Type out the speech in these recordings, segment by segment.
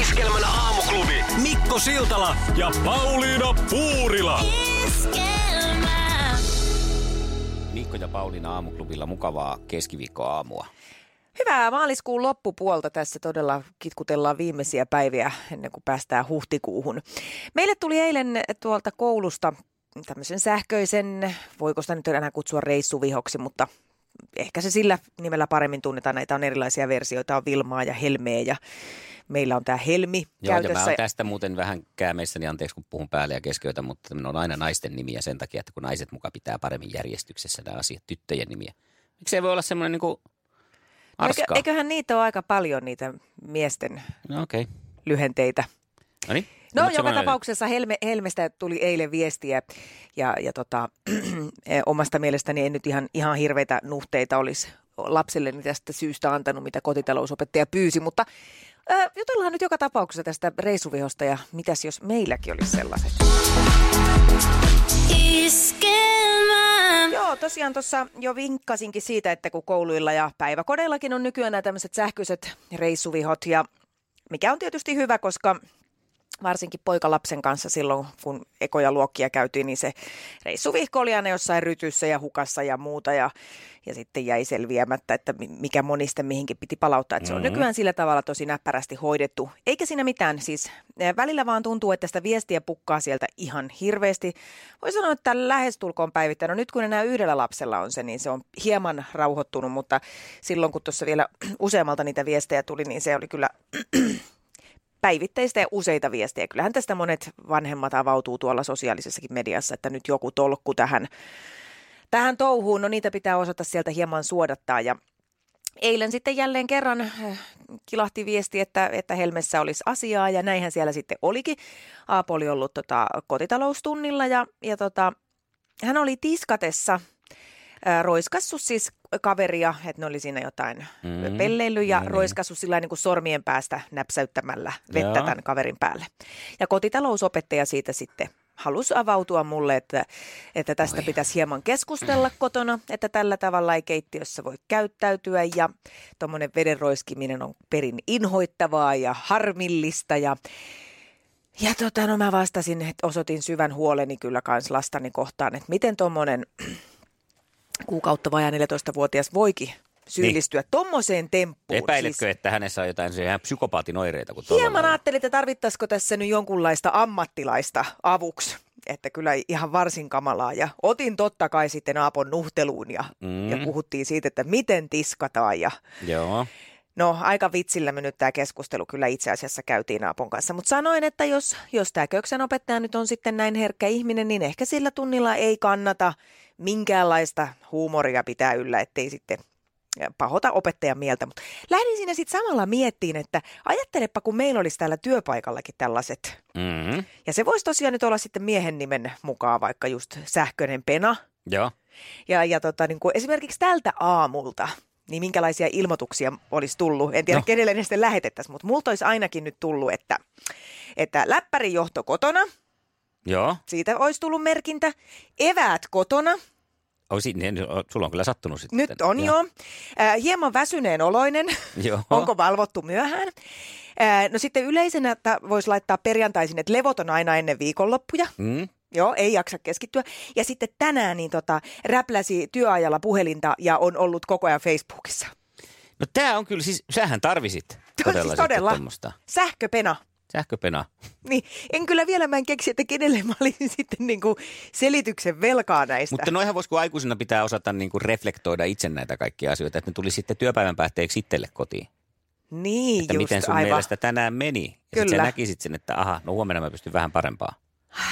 Iskelmän aamuklubi Mikko Siltala ja Pauliina Puurila. Mikko ja Pauliina aamuklubilla mukavaa keskiviikkoaamua. Hyvää maaliskuun loppupuolta tässä todella kitkutellaan viimeisiä päiviä ennen kuin päästään huhtikuuhun. Meille tuli eilen tuolta koulusta tämmöisen sähköisen, voiko sitä nyt enää kutsua reissuvihoksi, mutta ehkä se sillä nimellä paremmin tunnetaan. Näitä on erilaisia versioita, on Vilmaa ja Helmeä ja meillä on tämä Helmi Joo, käytössä. ja mä tästä muuten vähän käämeissäni, anteeksi kun puhun päälle ja keskeytä, mutta ne on aina naisten nimiä sen takia, että kun naiset muka pitää paremmin järjestyksessä nämä asiat, tyttöjen nimiä. Miksei voi olla semmoinen niin kuin No eikö, arskaa? eiköhän niitä ole aika paljon niitä miesten No. Okay. lyhenteitä. No niin. No Mut joka tapauksessa Helme, Helmestä tuli eilen viestiä ja, ja tota, omasta mielestäni en nyt ihan, ihan hirveitä nuhteita olisi lapselleni tästä syystä antanut, mitä kotitalousopettaja pyysi, mutta ö, jutellaan nyt joka tapauksessa tästä reissuvihosta ja mitäs jos meilläkin olisi sellaiset. Iskelmä. Joo, tosiaan tuossa jo vinkkasinkin siitä, että kun kouluilla ja päiväkodeillakin on nykyään nämä tämmöiset sähköiset reissuvihot ja mikä on tietysti hyvä, koska varsinkin poikalapsen kanssa silloin, kun ekoja luokkia käytiin, niin se reissuvihko oli aina jossain rytyssä ja hukassa ja muuta ja, ja sitten jäi selviämättä, että mi- mikä monista mihinkin piti palauttaa. Että se on Mhm. nykyään sillä tavalla tosi näppärästi hoidettu. Eikä siinä mitään, siis välillä vaan tuntuu, että sitä viestiä pukkaa sieltä ihan hirveästi. Voi sanoa, että lähestulkoon päivittäin. No nyt kun enää yhdellä lapsella on se, niin se on hieman rauhoittunut, mutta silloin kun tuossa vielä useammalta niitä viestejä tuli, niin se oli kyllä päivittäistä ja useita viestejä. Kyllähän tästä monet vanhemmat avautuu tuolla sosiaalisessakin mediassa, että nyt joku tolkku tähän, tähän touhuun. No niitä pitää osata sieltä hieman suodattaa ja Eilen sitten jälleen kerran äh, kilahti viesti, että, että Helmessä olisi asiaa ja näinhän siellä sitten olikin. Aapo oli ollut tota, kotitaloustunnilla ja, ja tota, hän oli tiskatessa roiskassut siis kaveria, että ne oli siinä jotain Mm. pelleily ja No niin. roiskassut sillä niin kuin sormien päästä näpsäyttämällä vettä Joo. tämän kaverin päälle. Ja kotitalousopettaja siitä sitten halusi avautua mulle, että, että tästä Oi. pitäisi hieman keskustella kotona, että tällä tavalla ei keittiössä voi käyttäytyä ja tuommoinen veden roiskiminen on perin inhoittavaa ja harmillista ja ja tota, no mä vastasin, että osoitin syvän huoleni kyllä kans lastani kohtaan, että miten tuommoinen kuukautta vajaa 14-vuotias voikin syyllistyä niin. tommoseen temppuun. Epäiletkö, että hänessä on jotain psykopaatin oireita? Kun Hieman ajattelin, että tarvittaisiko tässä nyt jonkunlaista ammattilaista avuksi. Että kyllä ihan varsin kamalaa. Ja otin totta kai sitten Aapon nuhteluun ja, mm. ja puhuttiin siitä, että miten tiskataan. Ja Joo. no aika vitsillä me nyt tämä keskustelu kyllä itse asiassa käytiin Aapon kanssa. Mutta sanoin, että jos, jos tämä köksän opettaja nyt on sitten näin herkkä ihminen, niin ehkä sillä tunnilla ei kannata minkäänlaista huumoria pitää yllä, ettei sitten pahota opettajan mieltä. Mutta lähdin siinä sitten samalla miettiin, että ajattelepa, kun meillä olisi täällä työpaikallakin tällaiset. Mm. Ja se voisi tosiaan nyt olla sitten miehen nimen mukaan vaikka just sähköinen pena. Joo. Ja, ja tota, niin kuin esimerkiksi tältä aamulta, niin minkälaisia ilmoituksia olisi tullut. En tiedä, no. kenelle ne sitten lähetettäisiin, mutta multa olisi ainakin nyt tullut, että, että läppärin johto kotona, Joo. siitä olisi tullut merkintä. Eväät kotona, Oisi, niin, sulla on kyllä sattunut sitten. nyt on jo. Äh, hieman väsyneen oloinen, Joo. onko valvottu myöhään. Äh, no sitten yleisenä, että voisi laittaa perjantaisin, että levot on aina ennen viikonloppuja. Mm. Joo, ei jaksa keskittyä. Ja sitten tänään niin tota, räpläsi työajalla puhelinta ja on ollut koko ajan Facebookissa. No tää on kyllä siis, sähän tarvisit todella, Siis todella. Sähköpena. Sähköpena. Niin, en kyllä vielä mä en keksi, että kenelle mä olisin sitten niin kuin selityksen velkaa näistä. Mutta noihän voisi, kun aikuisena pitää osata niin kuin reflektoida itse näitä kaikkia asioita, että ne tuli sitten työpäivän päätteeksi itselle kotiin. niin, Että just miten sun aivan. mielestä tänään meni. Ja sä Kyllä. näkisit sen, että aha, no huomenna mä pystyn vähän parempaa.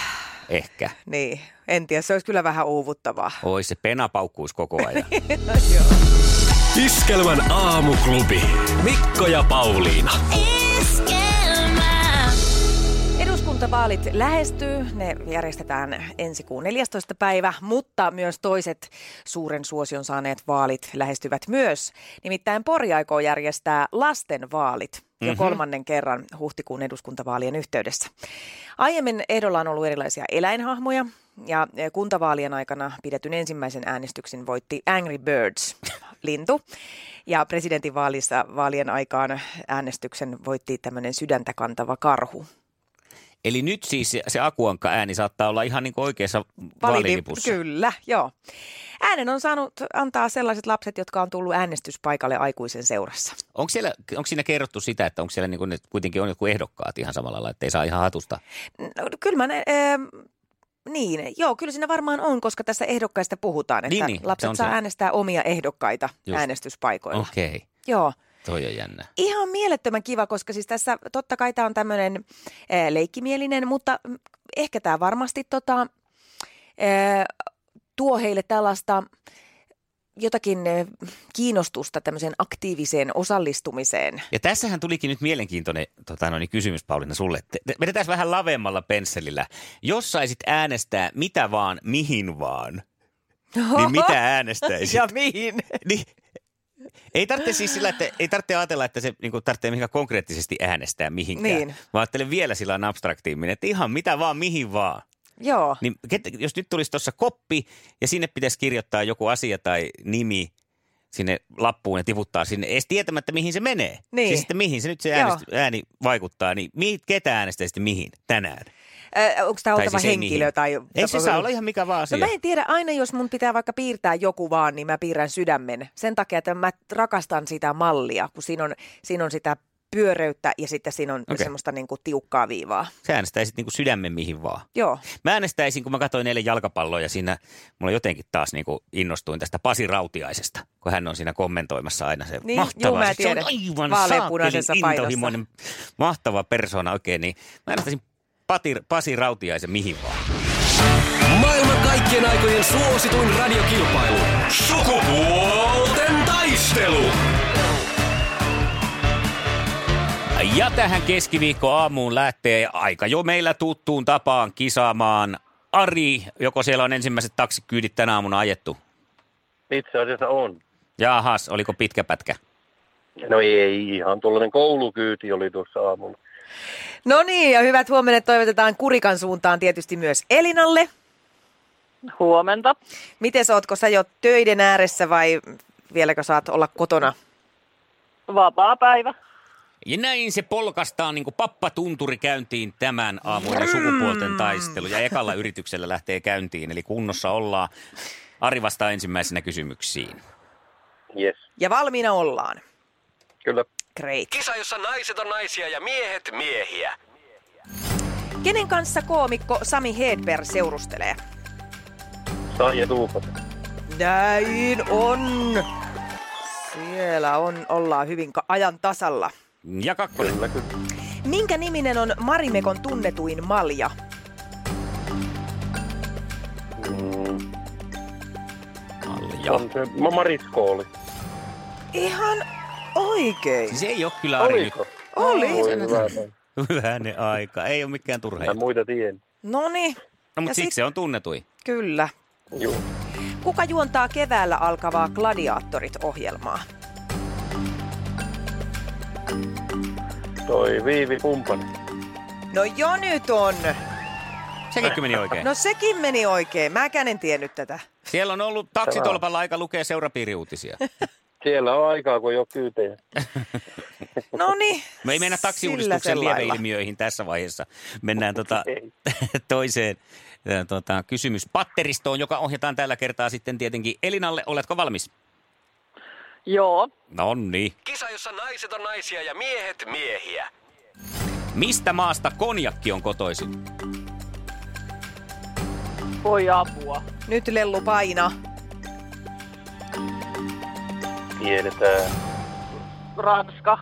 Ehkä. Niin, en tiedä, se olisi kyllä vähän uuvuttavaa. Oi se pena paukkuisi koko ajan. Iskelmän aamuklubi. Mikko ja Pauliina. Iskelmä. Eduskuntavaalit lähestyy, ne järjestetään ensi kuun 14. päivä, mutta myös toiset suuren suosion saaneet vaalit lähestyvät myös. Nimittäin Pori aikoo järjestää lasten vaalit jo Mhm. kolmannen kerran huhtikuun eduskuntavaalien yhteydessä. Aiemmin ehdolla on ollut erilaisia eläinhahmoja ja kuntavaalien aikana pidetyn ensimmäisen äänestyksen voitti Angry Birds lintu. Ja presidentinvaalissa vaalien aikaan äänestyksen voitti tämmöinen sydäntä kantava karhu. Eli nyt siis se, se akuankka ääni saattaa olla ihan niin kuin oikeassa vaalilipussa. Kyllä, joo. Äänen on saanut antaa sellaiset lapset, jotka on tullut äänestyspaikalle aikuisen seurassa. Onko, siellä, onko siinä kerrottu sitä, että onko siellä niin kuin, kuitenkin on joku ehdokkaat ihan samalla lailla, että ei saa ihan hatusta? No, kyllä mä, ne, ee, niin, joo, kyllä siinä varmaan on, koska tässä ehdokkaista puhutaan, että Niin, niin, se lapset saa se. äänestää omia ehdokkaita Just. äänestyspaikoilla. Okei, okay. Joo. Toi on jännä. Ihan mielettömän kiva, koska siis tässä totta kai tämä on tämmöinen ee, leikkimielinen, mutta ehkä tämä varmasti tota, ee, tuo heille tällaista jotakin ee, kiinnostusta tämmöiseen aktiiviseen osallistumiseen. Ja tässähän tulikin nyt mielenkiintoinen tota, no niin, kysymys, Pauliina, sulle. Vedetään vähän lavemmalla pensselillä. Jos saisit äänestää mitä vaan, mihin vaan, niin mitä äänestäisit? Ja mihin? Niin, ei tarvitse siis sillä, että ei tarvitse ajatella, että se niin tarvitsee mihinkään konkreettisesti äänestää mihinkään. Niin. Vaan ajattelen vielä sillä abstraktiimmin, että ihan mitä vaan, mihin vaan. Joo. Niin jos nyt tulisi tuossa koppi ja sinne pitäisi kirjoittaa joku asia tai nimi sinne lappuun ja tiputtaa sinne, edes tietämättä mihin se menee. Niin. Siis että mihin se nyt se äänest, ääni vaikuttaa, niin mi, ketä äänestäisitte mihin tänään? Äh, onko tämä oltava siis ei henkilö? mihin. Tai, Ei se saa olla ihan mikä vaan asia. No mä en tiedä, aina jos mun pitää vaikka piirtää joku vaan, niin mä piirrän sydämen. Sen takia, että mä rakastan sitä mallia, kun siinä on, siinä on sitä pyöreyttä ja sitten siinä on okay. semmoista niin kuin tiukkaa viivaa. Sä äänestäisit niin kuin sydämen mihin vaan. Joo. Mä äänestäisin, kun mä katsoin eilen jalkapalloa ja siinä mulla jotenkin taas niin kuin innostuin tästä Pasi Rautiaisesta, kun hän on siinä kommentoimassa aina se Niin, mahtava. juu, mä siis se on aivan paidassa. intohimoinen, mahtava persona oikein, niin mä äänestäisin Pati, Pasi Rautiaisen mihin vaan. Maailman kaikkien aikojen suosituin radiokilpailu. Sukupuolten taistelu. Ja tähän keskiviikko aamuun lähtee aika jo meillä tuttuun tapaan kisaamaan Ari, joko siellä on ensimmäiset taksikyydit tänä aamuna ajettu? Itse asiassa on. Jaahas, oliko pitkä pätkä? No ei, ihan tuollainen koulukyyti oli tuossa aamulla. No niin, ja hyvät huomenet toivotetaan Kurikan suuntaan tietysti myös Elinalle. Huomenta. Miten ootko sä jo töiden ääressä vai vieläkö saat olla kotona? Vapaa päivä. Ja näin se polkastaan niin kuin pappatunturi käyntiin tämän aamuinen sukupuolten taistelu. Ja ekalla yrityksellä lähtee käyntiin, eli kunnossa ollaan. Ari vastaa ensimmäisenä kysymyksiin. Yes, Ja valmiina ollaan. kyllä. Great. Kisa, jossa naiset on naisia ja miehet miehiä. Kenen kanssa koomikko Sami Hedberg seurustelee? Sai ja tuupat. Näin on. Siellä on, ollaan hyvin ka- ajan tasalla. Ja kakkonen. Kyllä, kyllä. Minkä niminen on Marimekon tunnetuin malja? Mm, Malja. on se Ma- Mariskooli. Ihan oikein. Siis ei ole kyllä Ari nyt. Oli. Hyvänen aika. Ei ole mikään turha. Mä muita tien. No niin, No, mutta siksi sit- se on tunnetui. kyllä. Joo. Kuka juontaa keväällä alkavaa Gladiaattorit-ohjelmaa? Toi Viivi Kumpani. No jo nyt on. Sekin meni oikein. No sekin meni oikein. Mäkään en tiennyt tätä. Siellä on ollut taksitolpalla aika lukea seurapiiriuutisia. Siellä on aikaa, kun ei ole kyytejä. No niin. Me ei mennä taksiuudistuksen lieveilmiöihin tässä vaiheessa. Mennään tota, toiseen tota, kysymyspatteristoon, joka ohjataan tällä kertaa sitten tietenkin Elinalle. Oletko valmis? Joo. No niin. Kisa, jossa naiset on naisia ja miehet miehiä. Mistä maasta konjakki on kotoisin? Voi apua. Nyt Lellu paina. Tiedetään. Ranska.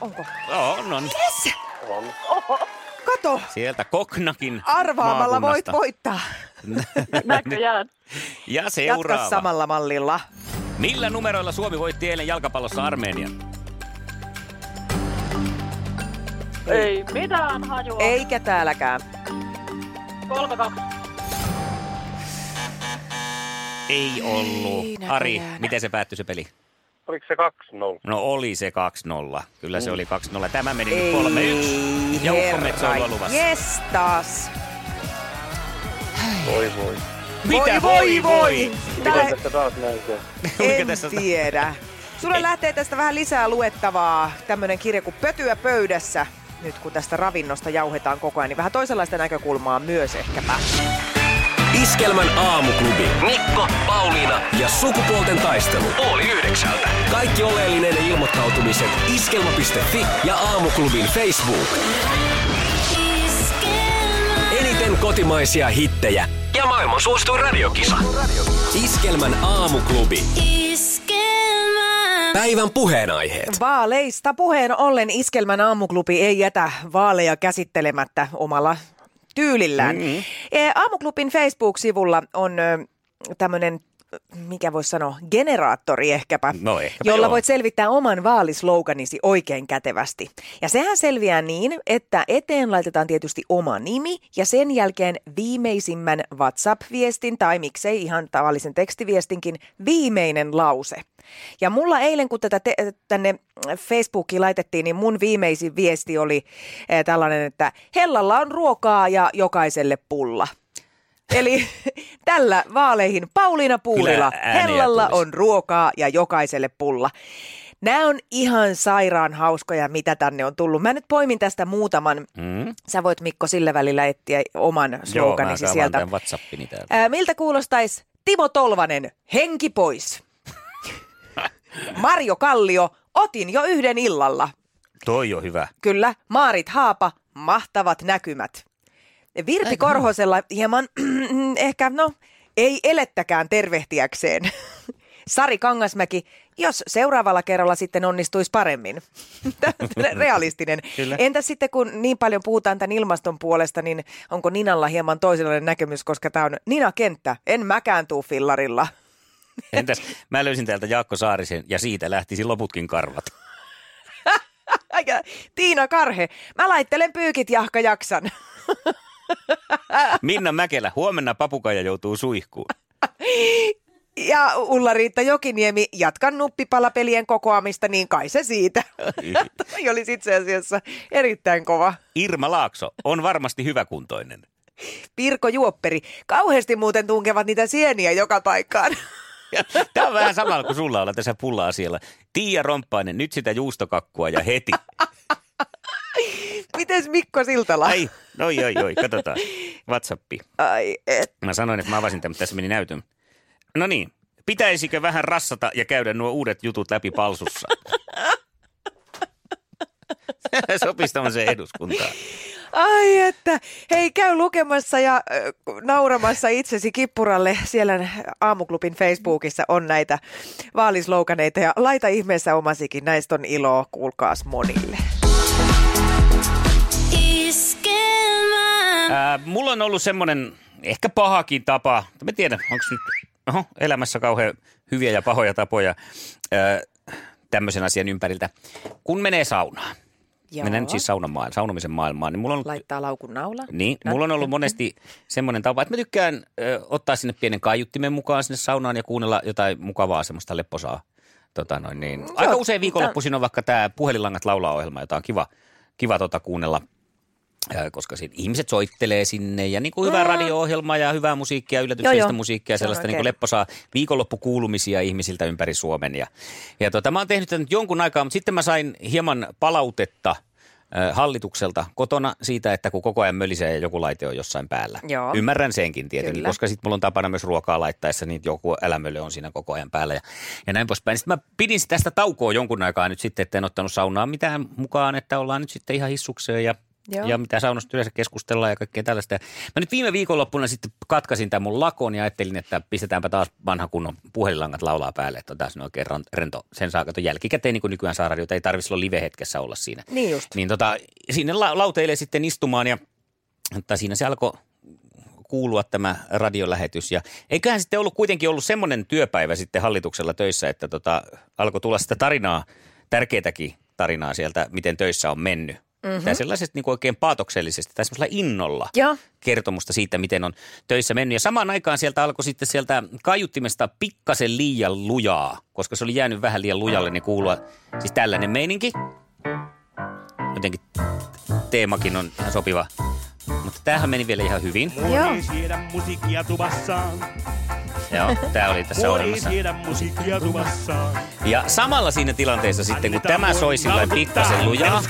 Onko? On, on. On. Kato, Sieltä Koknakin arvaamalla voit voittaa. Näköjään. Ja Jatka seuraava. samalla mallilla. Millä numeroilla Suomi voitti eilen jalkapallossa Armenian? Ei mitään hajua. Eikä täälläkään. 3-2. Ei ollut. näköjään. Ari, miten se päättyi se peli? Oliko se 2-0? No oli se 2-0. Kyllä se oli 2-0. Tämä meni Ei, nyt 3-1. Ja Ukko Metsoilua luvassa. Jes taas. Voi voi. Mitä voi, voi. Tää, Miten tässä taas? Kuinka en tässä- tiedä. Sulle lähtee tästä vähän lisää luettavaa. Tämmönen kirja kuin Pötyä pöydässä. Nyt kun tästä ravinnosta jauhetaan koko ajan, niin vähän toisenlaista näkökulmaa myös ehkäpä. Iskelmän aamuklubi. Mikko, Pauliina ja sukupuolten taistelu. Oli yhdeksältä. Kaikki oleellinen ilmoittautumiset iskelma.fi ja aamuklubin Facebook. Iskelmä. Eniten kotimaisia hittejä ja maailman suosituin radiokisa. Iskelmän aamuklubi. Iskelmä. Päivän puheenaiheet. Vaaleista puheen ollen Iskelmän aamuklubi ei jätä vaaleja käsittelemättä omalla tyylillään. Mm-hmm. Aamuklubin Facebook-sivulla on tämmöinen mikä voisi sanoa, generaattori ehkäpä, No ehkäpä jolla joo. voit selvittää oman vaalisloganisi oikein kätevästi. Ja sehän selviää niin, että eteen laitetaan tietysti oma nimi ja sen jälkeen viimeisimmän WhatsApp-viestin tai miksei ihan tavallisen tekstiviestinkin viimeinen lause. Ja mulla eilen, kun tätä te- tänne Facebookiin laitettiin, niin mun viimeisin viesti oli eh, tällainen, että Hellalla on ruokaa ja jokaiselle pulla. Eli tällä vaaleihin Pauliina ääniä Hellalla tulisi. on ruokaa ja jokaiselle pulla. Nämä on ihan sairaan hauskoja, mitä tänne on tullut. Mä nyt poimin tästä muutaman. Mm. Sä voit Mikko sillä välillä etsiä oman Joo, sloganisi avaan sieltä. WhatsAppini täältä. Ää, miltä kuulostaisi Timo Tolvanen, henki pois. Marjo Kallio, otin jo yhden illalla. Toi on hyvä. Kyllä, Maarit Haapa, mahtavat näkymät. Virpi Korhosella hieman ehkä, no, ei elettäkään tervehtiäkseen. Sari Kangasmäki, jos seuraavalla kerralla sitten onnistuisi paremmin. Realistinen. Kyllä. Entäs sitten, kun niin paljon puhutaan tämän ilmaston puolesta, niin onko Ninalla hieman toisenlainen näkemys, koska tämä on Nina-kenttä, en mäkään tuu fillarilla. Entäs mä löysin täältä Jaakko Saarisen ja siitä lähtisi loputkin karvat. Tiina Karhe, mä laittelen pyykit jahka jaksan. Minna Mäkelä, huomenna papukaija joutuu suihkuun. Ja Ulla-Riitta Jokiniemi, jatkan nuppipalapelien kokoamista, niin kai se siitä. Toi olisi itse asiassa erittäin kova. Irma Laakso on varmasti hyväkuntoinen. Pirko Juopperi, kauheasti muuten tunkevat niitä sieniä joka paikkaan. Tämä on vähän samalla kuin sulla olla tässä pulla siellä. Tiia Romppainen, nyt sitä juustokakkua ja heti. Mites Mikko Siltala? Ai, oi, oi, oi, katsotaan. WhatsAppi. Ai et. Mä sanoin, että mä avasin tämän, mutta tässä meni näytön. No niin, pitäisikö vähän rassata ja käydä nuo uudet jutut läpi palsussa? Sopisi tämmöiseen eduskuntaan. Ai että, hei käy lukemassa ja äh, nauramassa itsesi kippuralle. Siellä aamuklubin Facebookissa on näitä vaalisloukaneita ja laita ihmeessä omasikin. Näistä on iloa, kuulkaas monille. Ää, mulla on ollut semmoinen ehkä pahakin tapa, mä tiedän, onko nyt oho, elämässä kauhean hyviä ja pahoja tapoja ää, tämmöisen asian ympäriltä. Kun menee saunaan, Joo. menen nyt siis saunan maailmaan, saunomisen maailmaan, niin mulla on Laittaa laukun naula. Niin, mulla on ollut monesti semmoinen tapa, että mä tykkään ö, ottaa sinne pienen kaiuttimen mukaan sinne saunaan ja kuunnella jotain mukavaa semmoista lepposaa. Tota noin, niin. Aika usein viikonloppuisin on vaikka tämä puhelinlangat laulaa ohjelma, jota on kiva, kiva tota kuunnella, koska siinä ihmiset soittelee sinne ja niin kuin hyvää Mm. radio-ohjelmaa ja hyvää musiikkia, yllätyksellistä musiikkia ja sellaista niin kuin lepposaa viikonloppukuulumisia ihmisiltä ympäri Suomen. Ja, ja tota, mä oon tehnyt tätä nyt jonkun aikaa, mutta sitten mä sain hieman palautetta hallitukselta kotona siitä, että kun koko ajan mölisee ja joku laite on jossain päällä. Joo. Ymmärrän senkin tietenkin, Kyllä. koska sitten mulla on tapana myös ruokaa laittaessa, niin joku älämölle on siinä koko ajan päällä ja, ja näin poispäin. Sitten mä pidin tästä taukoa jonkun aikaa nyt sitten, että en ottanut saunaa mitään mukaan, että ollaan nyt sitten ihan hissukseen ja Joo. ja mitä saunasta yleensä keskustellaan ja kaikkea tällaista. Mä nyt viime viikonloppuna sitten katkasin tämän mun lakon ja ajattelin, että pistetäänpä taas vanha kunnon puhelinlangat laulaa päälle, että on taas oikein rento. Sen saa kato jälkikäteen, niin kuin nykyään saa radiota, ei tarvitse olla live-hetkessä olla siinä. Niin just. Niin tota, sinne la- lauteille sitten istumaan ja että siinä se alkoi kuulua tämä radiolähetys. Ja eiköhän sitten ollut kuitenkin ollut semmoinen työpäivä sitten hallituksella töissä, että tota, alkoi tulla sitä tarinaa, tärkeätäkin tarinaa sieltä, miten töissä on mennyt. Mm-hmm. Tai sellaisesta niin kuin oikein paatoksellisesti tai semmoisella innolla Joo. kertomusta siitä, miten on töissä mennyt. Ja samaan aikaan sieltä alkoi sitten sieltä kaiuttimesta pikkasen liian lujaa, koska se oli jäänyt vähän liian lujalle, niin kuulua siis tällainen meininki. Jotenkin teemakin on ihan sopiva. Mutta tämähän meni vielä ihan hyvin. Joo. musiikkia. Joo, tämä oli tässä ohjelmassa. musiikkia. Ja samalla siinä tilanteessa sitten, kun tämä soi sillä pikkasen lujaa,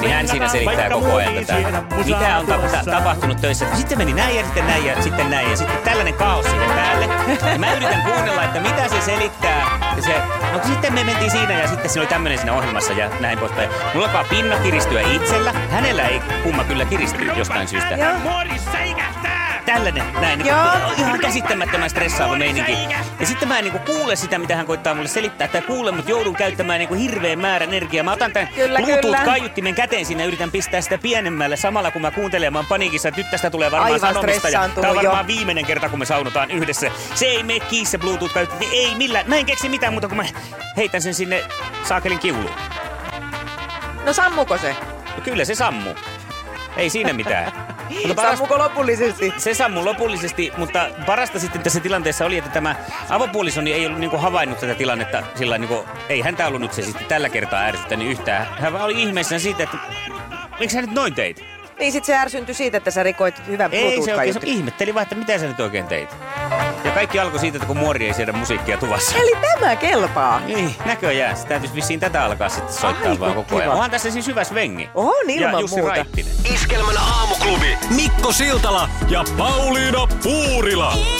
niin hän siinä selittää koko ajan tätä, mitä on ta- ta- tapahtunut töissä. Sitten meni näin ja sitten näin ja sitten näin ja sitten tällainen kaos siihen päälle. Ja mä yritän kuunnella, että mitä se selittää. Ja se, no sitten me mentiin siinä ja sitten siinä oli tämmöinen siinä ohjelmassa ja näin poispäin. Mulla alkaa pinna kiristyä itsellä. Hänellä ei kumma kyllä kiristy jostain syystä. Joo. Tällainen, näin, niin Joo. ihan käsittämättömän stressaava meininki. Ja sitten mä en niin kuule sitä, mitä hän koittaa mulle selittää, tai kuule, mutta joudun käyttämään niin hirveän määrän energiaa. Mä otan tämän. Bluetooth-kaiuttimen käteen sinne ja yritän pistää sitä pienemmälle samalla, kun mä kuuntelen. Mä oon paniikissa, että nyt tästä tulee varmaan Aivan sanomista. Ja tää on varmaan jo. viimeinen kerta, kun me saunotaan yhdessä. Se ei mene kiinni se Bluetooth-kaiutti. Ei millään. Mä en keksi mitään muuta, kun mä heitän sen sinne saakelin kiuluun. No sammuko se? No kyllä se sammuu. Ei siinä mitään. Mutta parasta- Sammuko lopullisesti? se sammui lopullisesti, mutta parasta sitten tässä tilanteessa oli, että tämä avopuolisoni ei ollut niinku havainnut tätä tilannetta sillä niinku, ei häntä ollut nyt se sitten tällä kertaa ärsyttänyt yhtään. Hän oli ihmeissään siitä, että miksi sä nyt noin teit? Niin sit se ärsyntyi siitä, että sä rikoit hyvän Ei se oikein, se ihmetteli vaan, että mitä sä nyt oikein teit. Ja kaikki alkoi siitä, että kun muori ei siedä musiikkia tuvassa. Eli tämä kelpaa. Niin, näköjään. Se täytyisi vissiin tätä alkaa sitten soittaa Aivan vaan koko ajan. Onhan tässä siis hyvä svengi. On ilman ja Jussi muuta. Raittinen. Iskelmän aamuklubi Mikko Siltala ja Pauliina Puurila. Iskelmä.